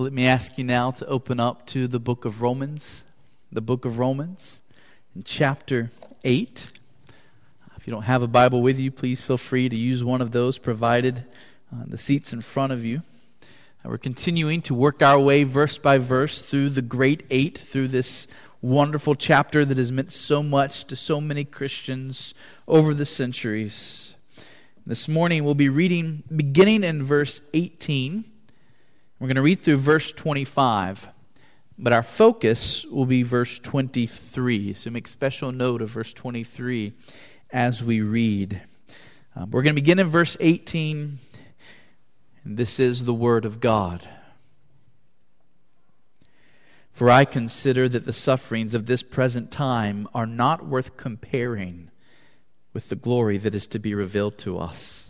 Let me ask you now to open up to the book of Romans, the book of Romans, in chapter 8. If you don't have a Bible with you, please feel free to use one of those provided on the seats in front of you. Uh, we're continuing to work our way verse by verse through the great eight, through this wonderful chapter that has meant so much to so many Christians over the centuries. This morning we'll be reading beginning in verse 18 we're going to read through verse 25, but our focus will be verse 23. So make special note of verse 23 as we read. Uh, we're going to begin in verse 18, and this is the Word of God. For I consider that the sufferings of this present time are not worth comparing with the glory that is to be revealed to us.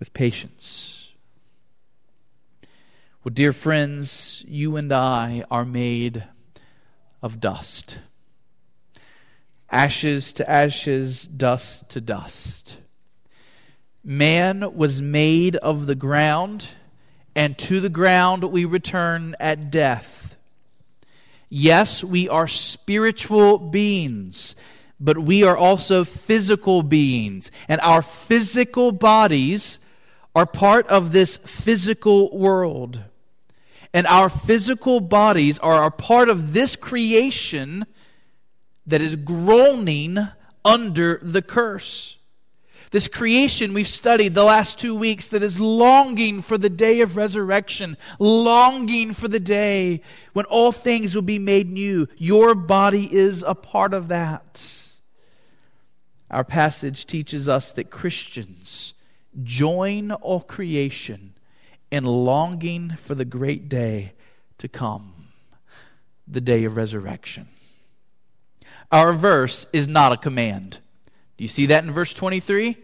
with patience. Well, dear friends, you and I are made of dust. Ashes to ashes, dust to dust. Man was made of the ground, and to the ground we return at death. Yes, we are spiritual beings, but we are also physical beings, and our physical bodies are part of this physical world. And our physical bodies are a part of this creation that is groaning under the curse. This creation we've studied the last two weeks that is longing for the day of resurrection, longing for the day when all things will be made new. Your body is a part of that. Our passage teaches us that Christians join all creation in longing for the great day to come, the day of resurrection. Our verse is not a command. Do you see that in verse 23?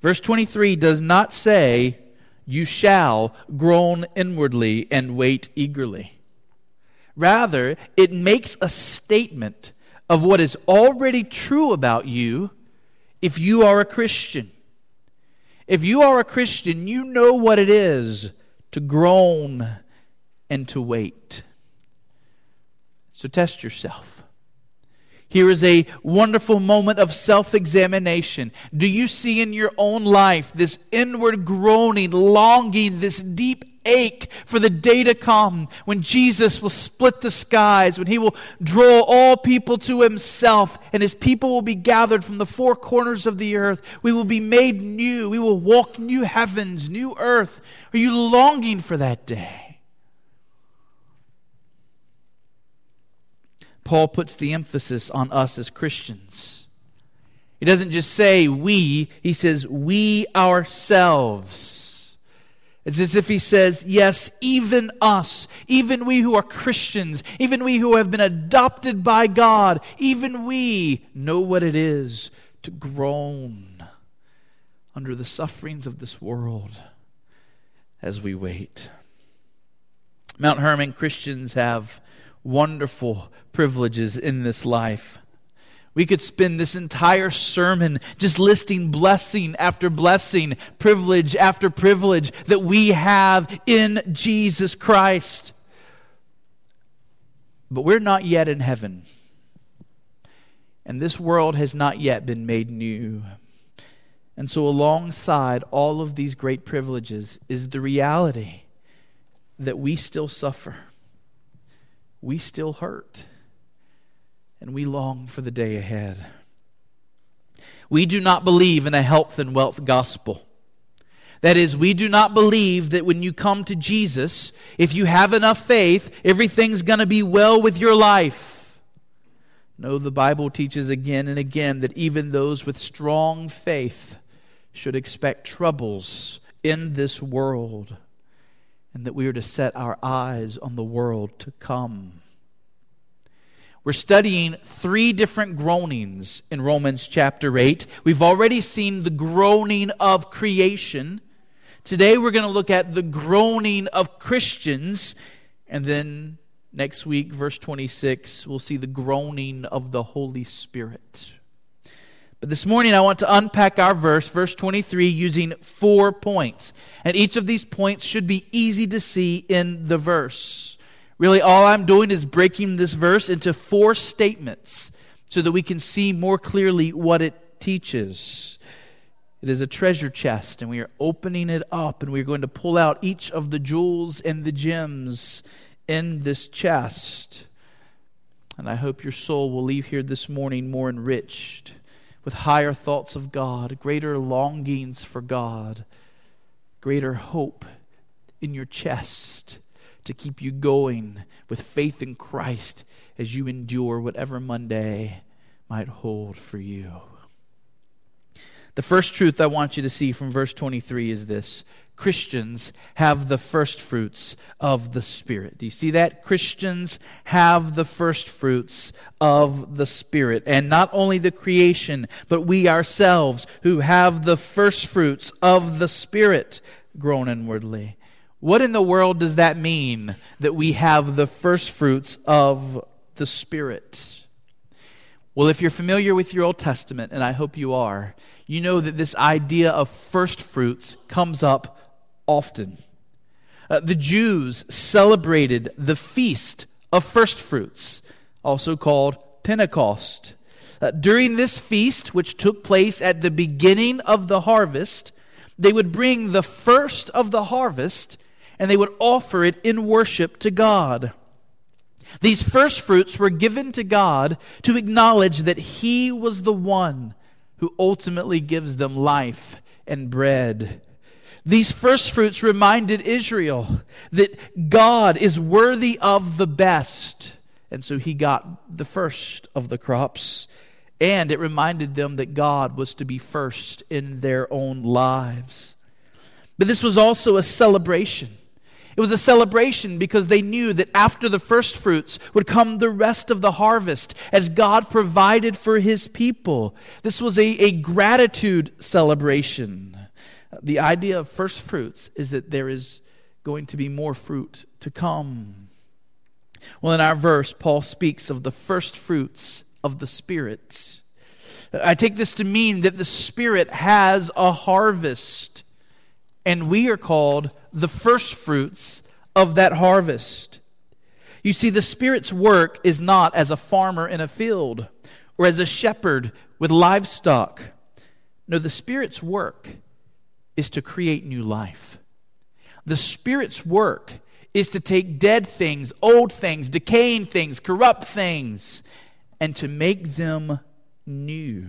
Verse 23 does not say, You shall groan inwardly and wait eagerly. Rather, it makes a statement of what is already true about you if you are a Christian. If you are a Christian, you know what it is to groan and to wait. So test yourself. Here is a wonderful moment of self examination. Do you see in your own life this inward groaning, longing, this deep ache for the day to come when Jesus will split the skies, when he will draw all people to himself, and his people will be gathered from the four corners of the earth. We will be made new. We will walk new heavens, new earth. Are you longing for that day? Paul puts the emphasis on us as Christians. He doesn't just say we, he says we ourselves. It's as if he says, Yes, even us, even we who are Christians, even we who have been adopted by God, even we know what it is to groan under the sufferings of this world as we wait. Mount Hermon Christians have wonderful privileges in this life. We could spend this entire sermon just listing blessing after blessing, privilege after privilege that we have in Jesus Christ. But we're not yet in heaven. And this world has not yet been made new. And so, alongside all of these great privileges, is the reality that we still suffer, we still hurt, and we long for the day ahead. We do not believe in a health and wealth gospel. That is, we do not believe that when you come to Jesus, if you have enough faith, everything's going to be well with your life. No, the Bible teaches again and again that even those with strong faith should expect troubles in this world, and that we are to set our eyes on the world to come. We're studying three different groanings in Romans chapter 8. We've already seen the groaning of creation. Today we're going to look at the groaning of Christians. And then next week, verse 26, we'll see the groaning of the Holy Spirit. But this morning, I want to unpack our verse, verse 23, using four points. And each of these points should be easy to see in the verse. Really, all I'm doing is breaking this verse into four statements so that we can see more clearly what it teaches. It is a treasure chest, and we are opening it up, and we're going to pull out each of the jewels and the gems in this chest. And I hope your soul will leave here this morning more enriched with higher thoughts of God, greater longings for God, greater hope in your chest to keep you going with faith in Christ as you endure whatever Monday might hold for you. The first truth I want you to see from verse 23 is this Christians have the first fruits of the Spirit. Do you see that? Christians have the first fruits of the Spirit. And not only the creation, but we ourselves who have the first fruits of the Spirit groan inwardly. What in the world does that mean that we have the first fruits of the Spirit? Well, if you're familiar with your Old Testament, and I hope you are, you know that this idea of first fruits comes up often. Uh, the Jews celebrated the feast of first fruits, also called Pentecost. Uh, during this feast, which took place at the beginning of the harvest, they would bring the first of the harvest and they would offer it in worship to God. These first fruits were given to God to acknowledge that He was the one who ultimately gives them life and bread. These first fruits reminded Israel that God is worthy of the best. And so he got the first of the crops. And it reminded them that God was to be first in their own lives. But this was also a celebration. It was a celebration because they knew that after the first fruits would come the rest of the harvest as God provided for his people. This was a, a gratitude celebration. The idea of first fruits is that there is going to be more fruit to come. Well, in our verse, Paul speaks of the first fruits of the Spirit. I take this to mean that the Spirit has a harvest, and we are called the first fruits of that harvest. You see, the Spirit's work is not as a farmer in a field or as a shepherd with livestock. No, the Spirit's work is to create new life. The Spirit's work is to take dead things, old things, decaying things, corrupt things, and to make them new.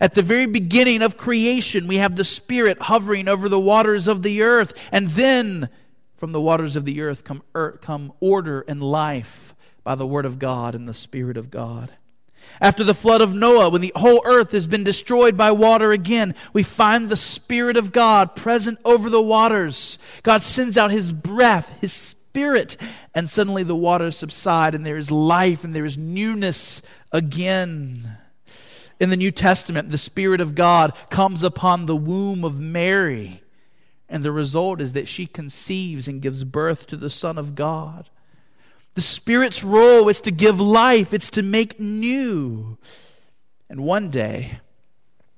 At the very beginning of creation, we have the Spirit hovering over the waters of the earth. And then from the waters of the earth come, earth, come order and life by the Word of God and the Spirit of God. After the flood of Noah, when the whole earth has been destroyed by water again, we find the Spirit of God present over the waters. God sends out His breath, His Spirit, and suddenly the waters subside and there is life and there is newness again. In the New Testament, the Spirit of God comes upon the womb of Mary, and the result is that she conceives and gives birth to the Son of God. The Spirit's role is to give life, it's to make new. And one day,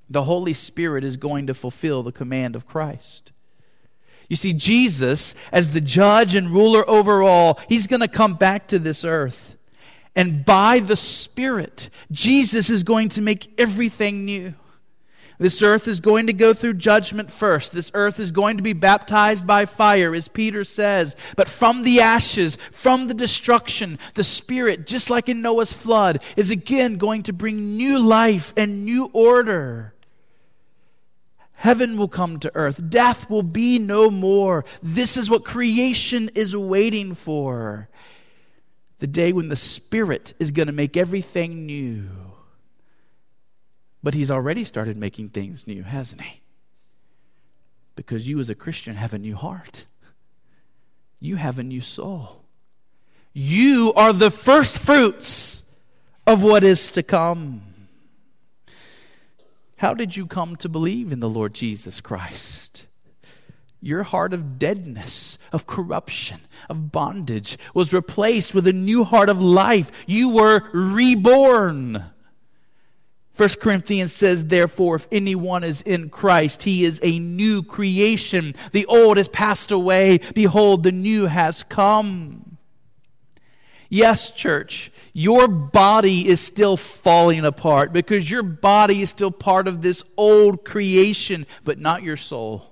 the Holy Spirit is going to fulfill the command of Christ. You see, Jesus, as the judge and ruler over all, he's going to come back to this earth. And by the Spirit, Jesus is going to make everything new. This earth is going to go through judgment first. This earth is going to be baptized by fire, as Peter says. But from the ashes, from the destruction, the Spirit, just like in Noah's flood, is again going to bring new life and new order. Heaven will come to earth. Death will be no more. This is what creation is waiting for. The day when the Spirit is going to make everything new. But he's already started making things new, hasn't he? Because you, as a Christian, have a new heart, you have a new soul. You are the first fruits of what is to come. How did you come to believe in the Lord Jesus Christ? Your heart of deadness, of corruption, of bondage was replaced with a new heart of life. You were reborn. 1 Corinthians says, Therefore, if anyone is in Christ, he is a new creation. The old has passed away. Behold, the new has come. Yes, church, your body is still falling apart because your body is still part of this old creation, but not your soul.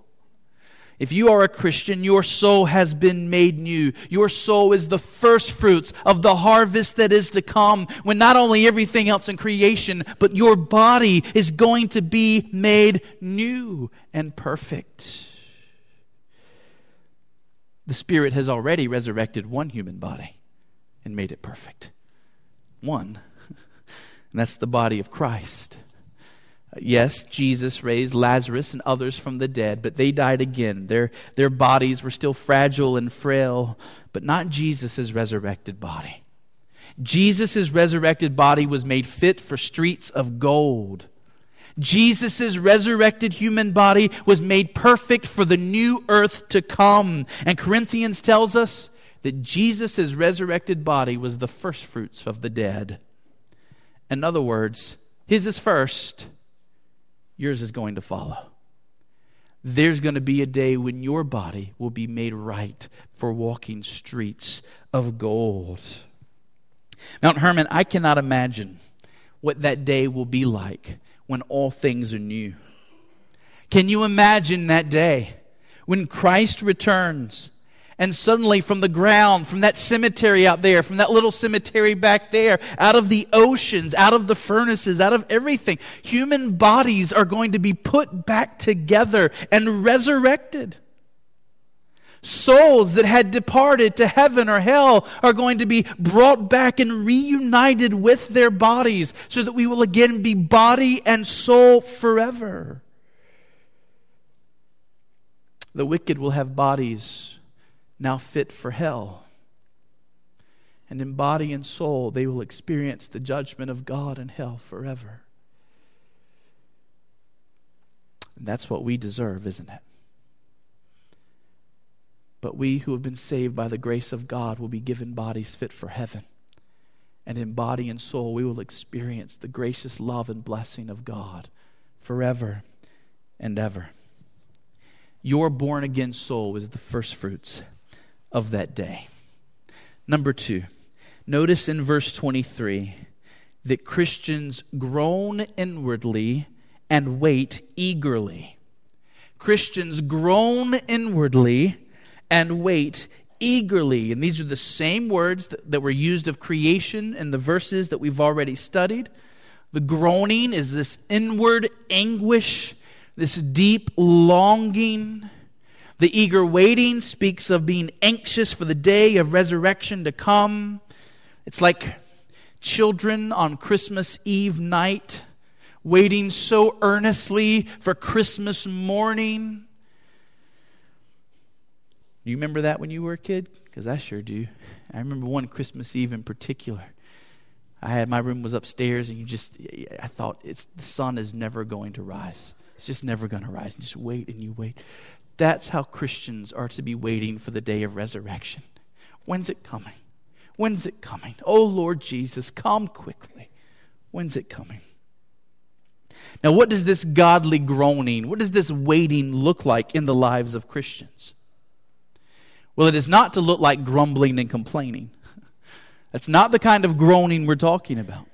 If you are a Christian, your soul has been made new. Your soul is the first fruits of the harvest that is to come when not only everything else in creation, but your body is going to be made new and perfect. The Spirit has already resurrected one human body and made it perfect. One. And that's the body of Christ. Yes, Jesus raised Lazarus and others from the dead, but they died again. Their, their bodies were still fragile and frail, but not Jesus' resurrected body. Jesus' resurrected body was made fit for streets of gold. Jesus' resurrected human body was made perfect for the new earth to come. And Corinthians tells us that Jesus' resurrected body was the first fruits of the dead. In other words, his is first yours is going to follow. There's going to be a day when your body will be made right for walking streets of gold. Mount Hermon, I cannot imagine what that day will be like when all things are new. Can you imagine that day when Christ returns and suddenly, from the ground, from that cemetery out there, from that little cemetery back there, out of the oceans, out of the furnaces, out of everything, human bodies are going to be put back together and resurrected. Souls that had departed to heaven or hell are going to be brought back and reunited with their bodies so that we will again be body and soul forever. The wicked will have bodies now fit for hell. And in body and soul, they will experience the judgment of God and hell forever. And that's what we deserve, isn't it? But we who have been saved by the grace of God will be given bodies fit for heaven. And in body and soul, we will experience the gracious love and blessing of God forever and ever. Your born again soul is the first fruits of that day. Number two, notice in verse 23 that Christians groan inwardly and wait eagerly. Christians groan inwardly and wait eagerly. And these are the same words that, that, were used of creation in the verses that we've already studied. The groaning is this inward anguish, this deep longing. The eager waiting speaks of being anxious for the day of resurrection to come. It's like children on Christmas Eve night waiting so earnestly for Christmas morning. Do you remember that when you were a kid? Because I sure do. I remember one Christmas Eve in particular. I had my room was upstairs, and you just I thought it's the sun is never going to rise. It's just never going to rise. And just wait and you wait. That's how Christians are to be waiting for the day of resurrection. When's it coming? When's it coming? Oh, Lord Jesus, come quickly. When's it coming? Now, what does this godly groaning, what does this waiting look like in the lives of Christians? Well, it is not to look like grumbling and complaining. That's not the kind of groaning we're talking about.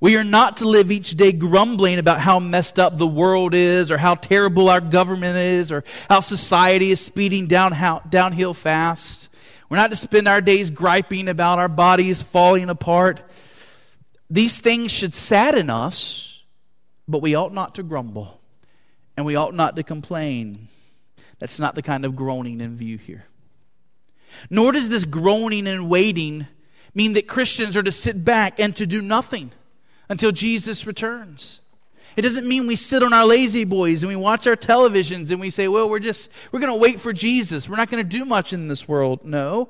We are not to live each day grumbling about how messed up the world is, or how terrible our government is, or how society is speeding down, how, downhill fast. We're not to spend our days griping about our bodies falling apart. These things should sadden us, but we ought not to grumble, and we ought not to complain. That's not the kind of groaning in view here. Nor does this groaning and waiting mean that Christians are to sit back and to do nothing until Jesus returns. It doesn't mean we sit on our lazy boys and we watch our televisions and we say, well, we're just, we're going to wait for Jesus. We're not going to do much in this world. No.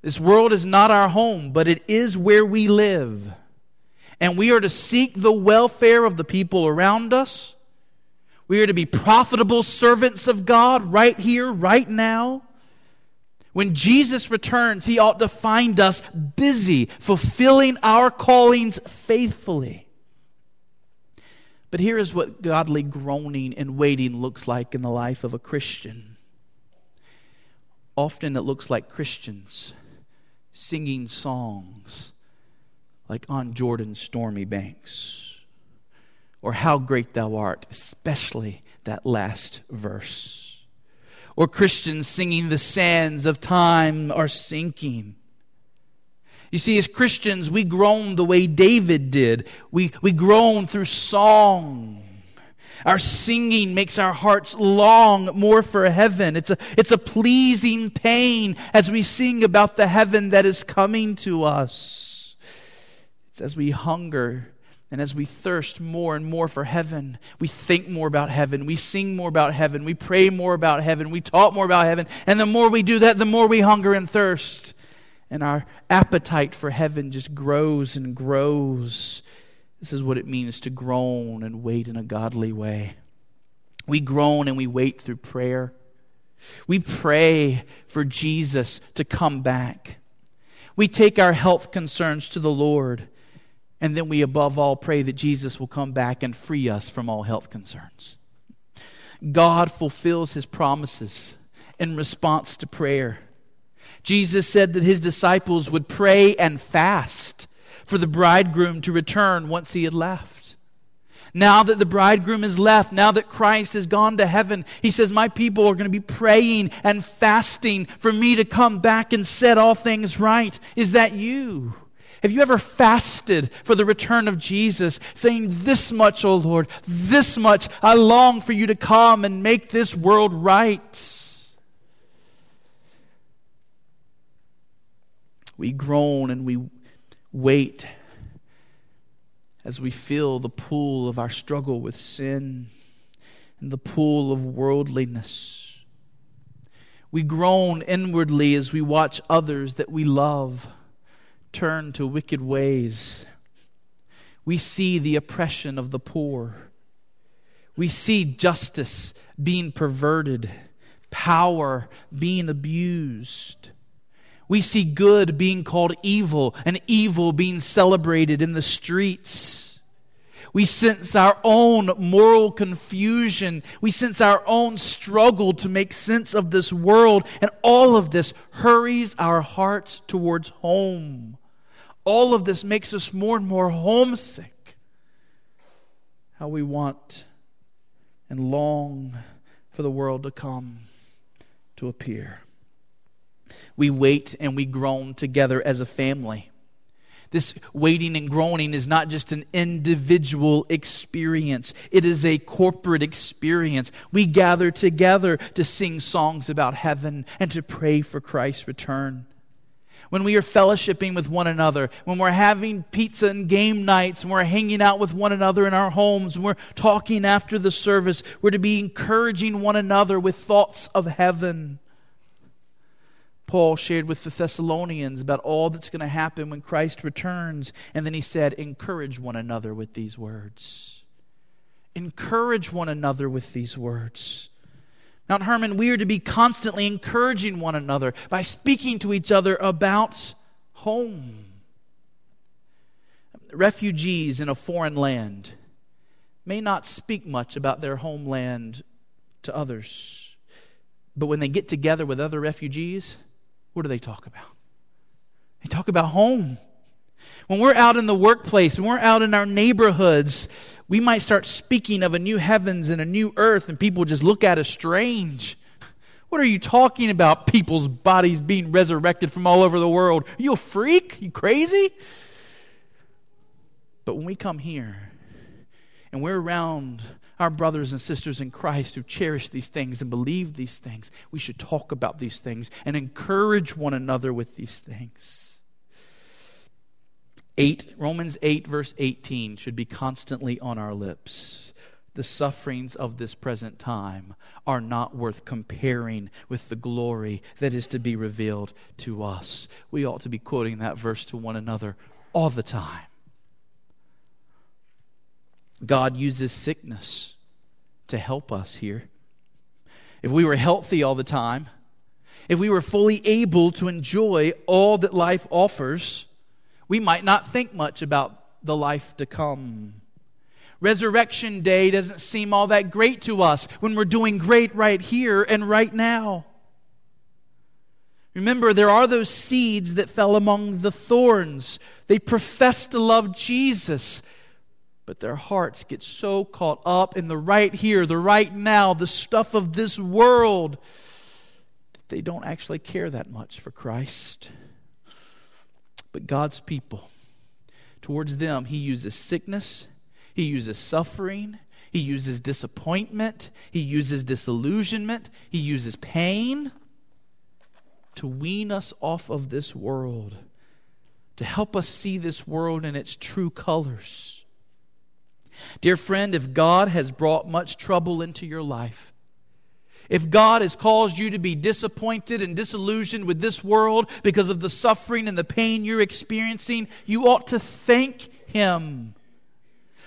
This world is not our home, but it is where we live. And we are to seek the welfare of the people around us. We are to be profitable servants of God right here, right now. When Jesus returns, he ought to find us busy, fulfilling our callings faithfully. But here is what godly groaning and waiting looks like in the life of a Christian. Often it looks like Christians singing songs like on Jordan's stormy banks, or how great thou art, especially that last verse or Christians singing, The sands of time are sinking. You see, as Christians, we groan the way David did. We, we groan through song. Our singing makes our hearts long more for heaven. It's a, it's a pleasing pain as we sing about the heaven that is coming to us. It's as we hunger and as we thirst more and more for heaven, we think more about heaven, we sing more about heaven, we pray more about heaven, we talk more about heaven. And the more we do that, the more we hunger and thirst. And our appetite for heaven just grows and grows. This is what it means to groan and wait in a godly way. We groan and we wait through prayer. We pray for Jesus to come back. We take our health concerns to the Lord. And then we, above all, pray that Jesus will come back and free us from all health concerns. God fulfills his promises in response to prayer. Jesus said that his disciples would pray and fast for the bridegroom to return once he had left. Now that the bridegroom is left, now that Christ has gone to heaven, he says, My people are going to be praying and fasting for me to come back and set all things right. Is that you? Have you ever fasted for the return of Jesus, saying, This much, O Lord, this much, I long for you to come and make this world right? We groan and we wait as we feel the pull of our struggle with sin and the pull of worldliness. We groan inwardly as we watch others that we love turn to wicked ways. We see the oppression of the poor. We see justice being perverted, power being abused. We see good being called evil, and evil being celebrated in the streets. We sense our own moral confusion. We sense our own struggle to make sense of this world. And all of this hurries our hearts towards home. All of this makes us more and more homesick. How we want and long for the world to come to appear. We wait and we groan together as a family. This waiting and groaning is not just an individual experience, it is a corporate experience. We gather together to sing songs about heaven and to pray for Christ's return when we are fellowshipping with one another, when we're having pizza and game nights, when we're hanging out with one another in our homes, when we're talking after the service, we're to be encouraging one another with thoughts of heaven. Paul shared with the Thessalonians about all that's going to happen when Christ returns, and then he said, Encourage one another with these words. Encourage one another with these words. Mount Hermon, we are to be constantly encouraging one another by speaking to each other about home. Refugees in a foreign land may not speak much about their homeland to others, but when they get together with other refugees, what do they talk about? They talk about home. When we're out in the workplace, when we're out in our neighborhoods, we might start speaking of a new heavens and a new earth, and people just look at us strange. What are you talking about? People's bodies being resurrected from all over the world. Are you a freak? You crazy? But when we come here and we're around our brothers and sisters in Christ who cherish these things and believe these things, we should talk about these things and encourage one another with these things. 8 Romans 8 verse 18 should be constantly on our lips. The sufferings of this present time are not worth comparing with the glory that is to be revealed to us. We ought to be quoting that verse to one another all the time. God uses sickness to help us here. If we were healthy all the time, if we were fully able to enjoy all that life offers, we might not think much about the life to come. Resurrection Day doesn't seem all that great to us when we're doing great right here and right now. Remember, there are those seeds that fell among the thorns. They profess to love Jesus, but their hearts get so caught up in the right here, the right now, the stuff of this world, that they don't actually care that much for Christ. But God's people, towards them, He uses sickness, He uses suffering, He uses disappointment, He uses disillusionment, He uses pain to wean us off of this world, to help us see this world in its true colors. Dear friend, if God has brought much trouble into your life, if God has caused you to be disappointed and disillusioned with this world because of the suffering and the pain you're experiencing, you ought to thank Him.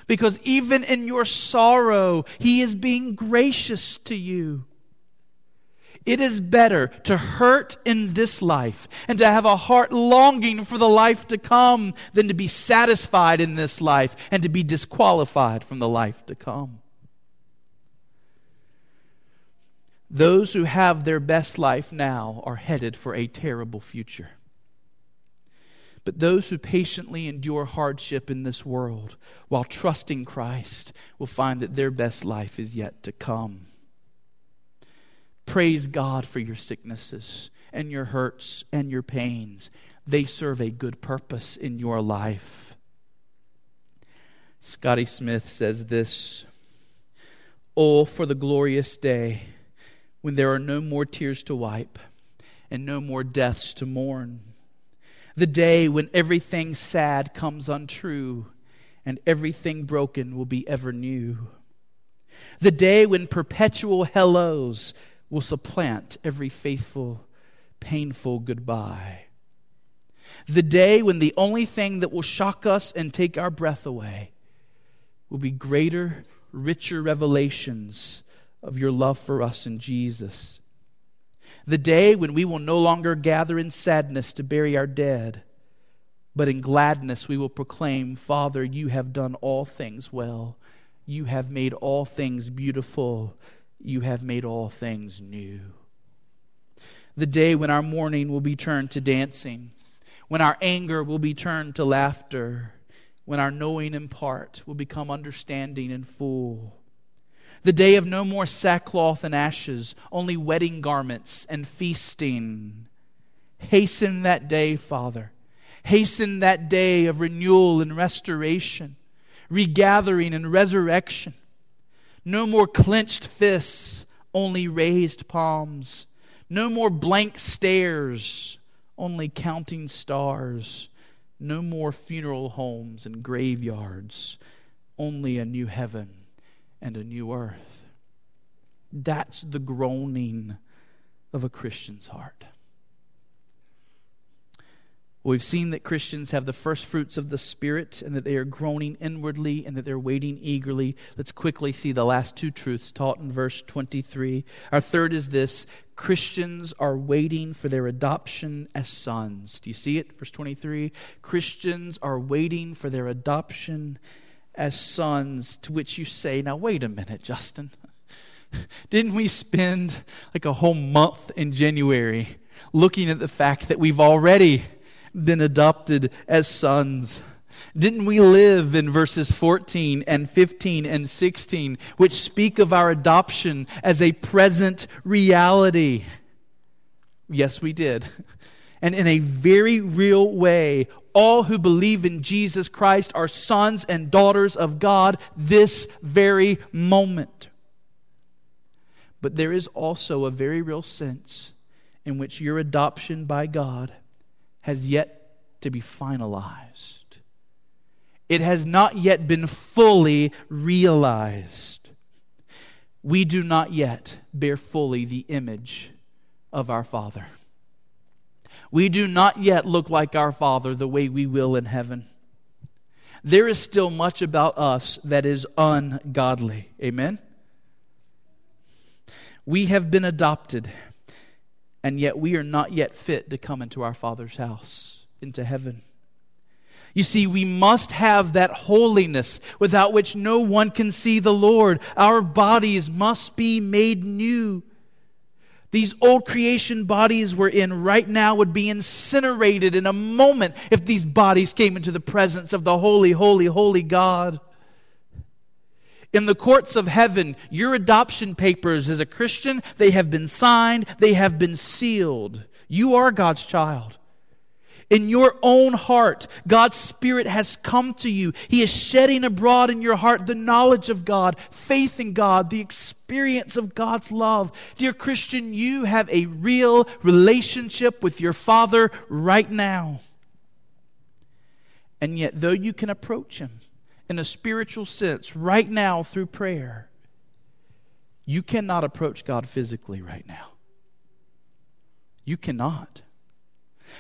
Because even in your sorrow, He is being gracious to you. It is better to hurt in this life and to have a heart longing for the life to come than to be satisfied in this life and to be disqualified from the life to come. Those who have their best life now are headed for a terrible future. But those who patiently endure hardship in this world while trusting Christ will find that their best life is yet to come. Praise God for your sicknesses and your hurts and your pains. They serve a good purpose in your life. Scotty Smith says this Oh, for the glorious day when there are no more tears to wipe and no more deaths to mourn. The day when everything sad comes untrue and everything broken will be ever new. The day when perpetual hellos will supplant every faithful, painful goodbye. The day when the only thing that will shock us and take our breath away will be greater, richer revelations of your love for us in Jesus. The day when we will no longer gather in sadness to bury our dead, but in gladness we will proclaim, Father, you have done all things well. You have made all things beautiful you have made all things new. The day when our mourning will be turned to dancing, when our anger will be turned to laughter, when our knowing in part will become understanding in full. The day of no more sackcloth and ashes, only wedding garments and feasting. Hasten that day, Father. Hasten that day of renewal and restoration, regathering and resurrection. No more clenched fists, only raised palms. No more blank stares, only counting stars. No more funeral homes and graveyards, only a new heaven and a new earth. That's the groaning of a Christian's heart. We've seen that Christians have the first fruits of the Spirit and that they are groaning inwardly and that they're waiting eagerly. Let's quickly see the last two truths taught in verse 23. Our third is this Christians are waiting for their adoption as sons. Do you see it? Verse 23. Christians are waiting for their adoption as sons, to which you say, Now, wait a minute, Justin. Didn't we spend like a whole month in January looking at the fact that we've already been adopted as sons? Didn't we live in verses 14 and 15 and 16, which speak of our adoption as a present reality? Yes, we did. And in a very real way, all who believe in Jesus Christ are sons and daughters of God this very moment. But there is also a very real sense in which your adoption by God has yet to be finalized. It has not yet been fully realized. We do not yet bear fully the image of our Father. We do not yet look like our Father the way we will in heaven. There is still much about us that is ungodly. Amen? We have been adopted, and yet we are not yet fit to come into our Father's house, into heaven. You see, we must have that holiness without which no one can see the Lord. Our bodies must be made new. These old creation bodies we're in right now would be incinerated in a moment if these bodies came into the presence of the holy, holy, holy God. In the courts of heaven, your adoption papers as a Christian, they have been signed, they have been sealed. You are God's child. In your own heart, God's Spirit has come to you. He is shedding abroad in your heart the knowledge of God, faith in God, the experience of God's love. Dear Christian, you have a real relationship with your Father right now. And yet, though you can approach Him in a spiritual sense right now through prayer, you cannot approach God physically right now. You cannot.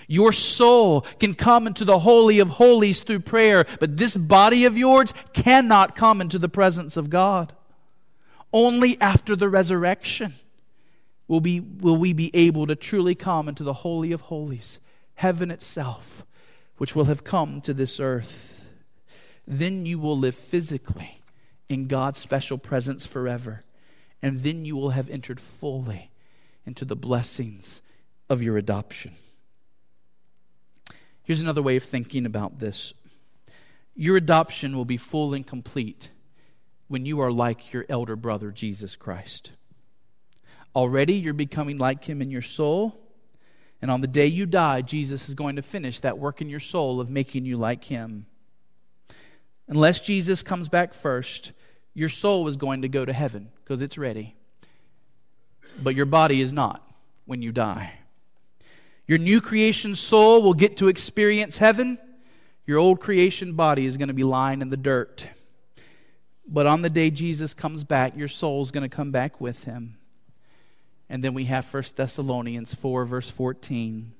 Your soul can come into the Holy of Holies through prayer, but this body of yours cannot come into the presence of God. Only after the resurrection will, be, will we be able to truly come into the Holy of Holies, heaven itself, which will have come to this earth. Then you will live physically in God's special presence forever, and then you will have entered fully into the blessings of your adoption. Here's another way of thinking about this your adoption will be full and complete when you are like your elder brother, Jesus Christ. Already you're becoming like him in your soul. And on the day you die, Jesus is going to finish that work in your soul of making you like him. Unless Jesus comes back first, your soul is going to go to heaven because it's ready. But your body is not when you die. Your new creation soul will get to experience heaven. Your old creation body is going to be lying in the dirt. But on the day Jesus comes back, your soul is going to come back with him. And then we have 1 Thessalonians 4, verse 14.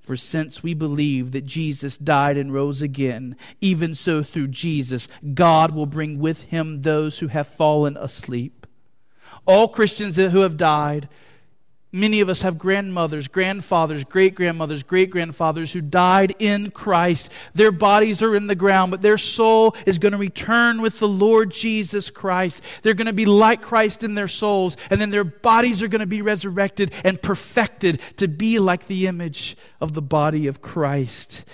For since we believe that Jesus died and rose again, even so through Jesus, God will bring with him those who have fallen asleep. All Christians who have died, Many of us have grandmothers, grandfathers, great grandmothers, great grandfathers who died in Christ. Their bodies are in the ground, but their soul is going to return with the Lord Jesus Christ. They're going to be like Christ in their souls, and then their bodies are going to be resurrected and perfected to be like the image of the body of Christ.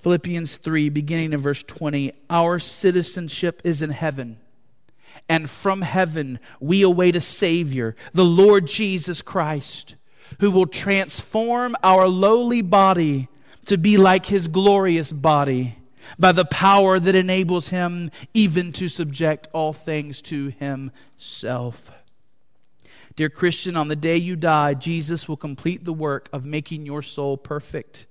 Philippians 3, beginning in verse 20 Our citizenship is in heaven and from heaven we await a Savior, the Lord Jesus Christ, who will transform our lowly body to be like his glorious body by the power that enables him even to subject all things to himself. Dear Christian, on the day you die, Jesus will complete the work of making your soul perfect.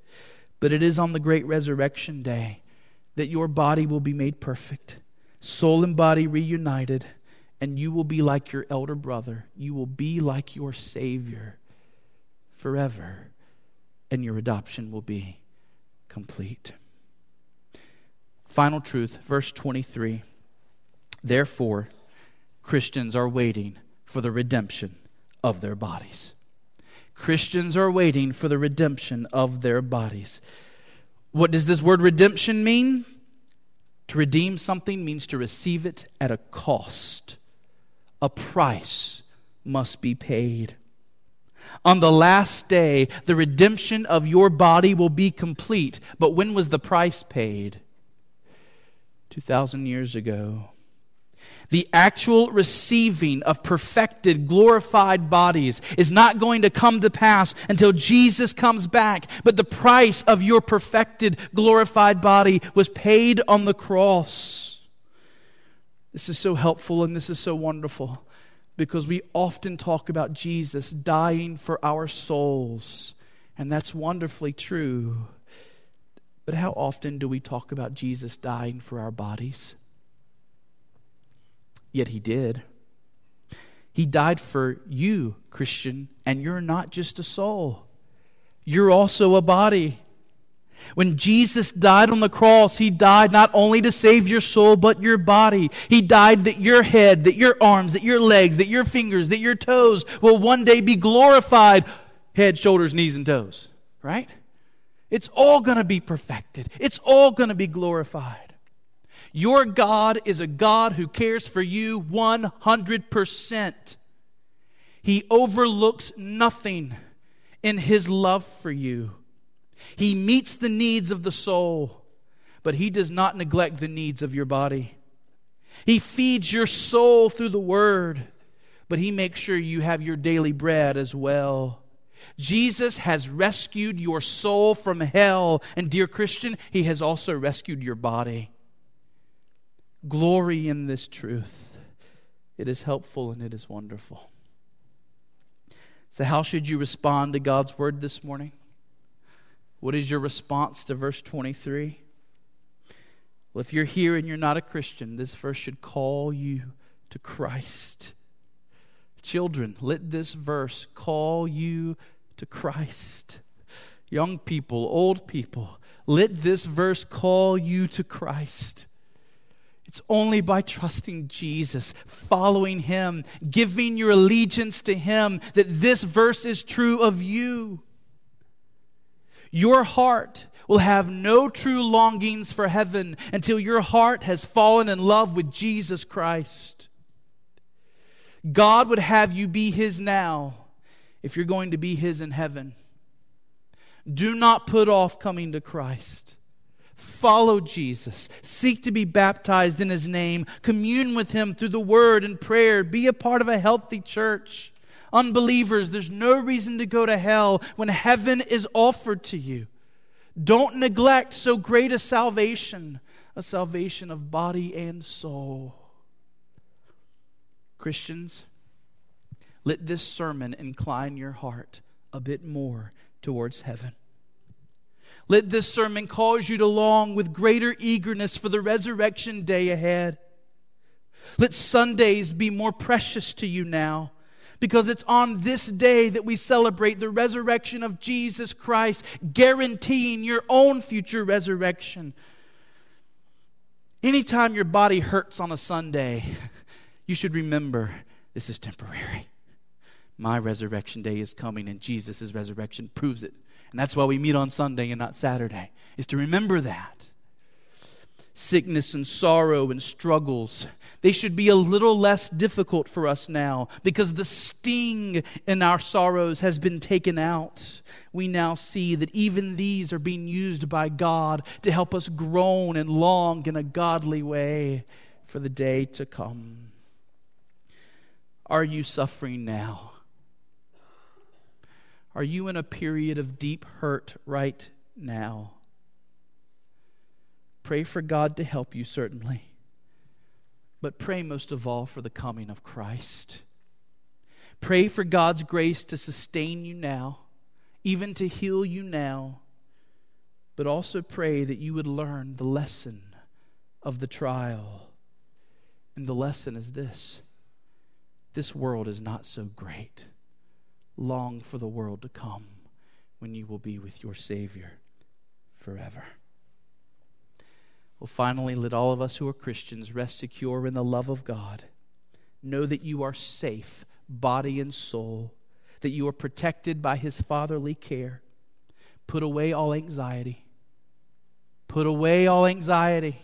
But it is on the great resurrection day that your body will be made perfect soul and body reunited, and you will be like your elder brother. You will be like your Savior forever, and your adoption will be complete. Final truth, verse 23. Therefore, Christians are waiting for the redemption of their bodies. Christians are waiting for the redemption of their bodies. What does this word redemption mean? To redeem something means to receive it at a cost. A price must be paid. On the last day, the redemption of your body will be complete. But when was the price paid? 2,000 years ago. The actual receiving of perfected, glorified bodies is not going to come to pass until Jesus comes back. But the price of your perfected, glorified body was paid on the cross. This is so helpful and this is so wonderful because we often talk about Jesus dying for our souls, and that's wonderfully true. But how often do we talk about Jesus dying for our bodies? Yet he did. He died for you, Christian, and you're not just a soul, you're also a body. When Jesus died on the cross, he died not only to save your soul, but your body. He died that your head, that your arms, that your legs, that your fingers, that your toes will one day be glorified head, shoulders, knees, and toes. Right? It's all going to be perfected, it's all going to be glorified. Your God is a God who cares for you 100%. He overlooks nothing in his love for you. He meets the needs of the soul, but He does not neglect the needs of your body. He feeds your soul through the Word, but He makes sure you have your daily bread as well. Jesus has rescued your soul from hell, and dear Christian, He has also rescued your body. Glory in this truth. It is helpful and it is wonderful. So, how should you respond to God's word this morning? What is your response to verse 23? Well, if you're here and you're not a Christian, this verse should call you to Christ. Children, let this verse call you to Christ. Young people, old people, let this verse call you to Christ. It's only by trusting Jesus, following Him, giving your allegiance to Him, that this verse is true of you. Your heart will have no true longings for heaven until your heart has fallen in love with Jesus Christ. God would have you be His now if you're going to be His in heaven. Do not put off coming to Christ. Follow Jesus. Seek to be baptized in His name. Commune with Him through the Word and prayer. Be a part of a healthy church. Unbelievers, there's no reason to go to hell when heaven is offered to you. Don't neglect so great a salvation, a salvation of body and soul. Christians, let this sermon incline your heart a bit more towards heaven. Let this sermon cause you to long with greater eagerness for the resurrection day ahead. Let Sundays be more precious to you now because it's on this day that we celebrate the resurrection of Jesus Christ, guaranteeing your own future resurrection. Anytime your body hurts on a Sunday, you should remember this is temporary. My resurrection day is coming, and Jesus' resurrection proves it. And that's why we meet on Sunday and not Saturday, is to remember that sickness and sorrow and struggles. They should be a little less difficult for us now because the sting in our sorrows has been taken out. We now see that even these are being used by God to help us groan and long in a godly way for the day to come. Are you suffering now? Are you in a period of deep hurt right now? Pray for God to help you, certainly. But pray most of all for the coming of Christ. Pray for God's grace to sustain you now, even to heal you now. But also pray that you would learn the lesson of the trial. And the lesson is this this world is not so great. Long for the world to come when you will be with your Savior forever. Well, finally, let all of us who are Christians rest secure in the love of God. Know that you are safe, body and soul, that you are protected by His fatherly care. Put away all anxiety. Put away all anxiety.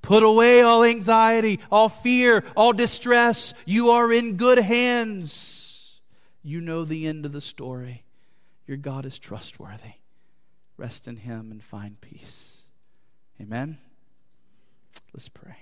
Put away all anxiety, all fear, all distress. You are in good hands. You know the end of the story. Your God is trustworthy. Rest in Him and find peace. Amen. Let's pray.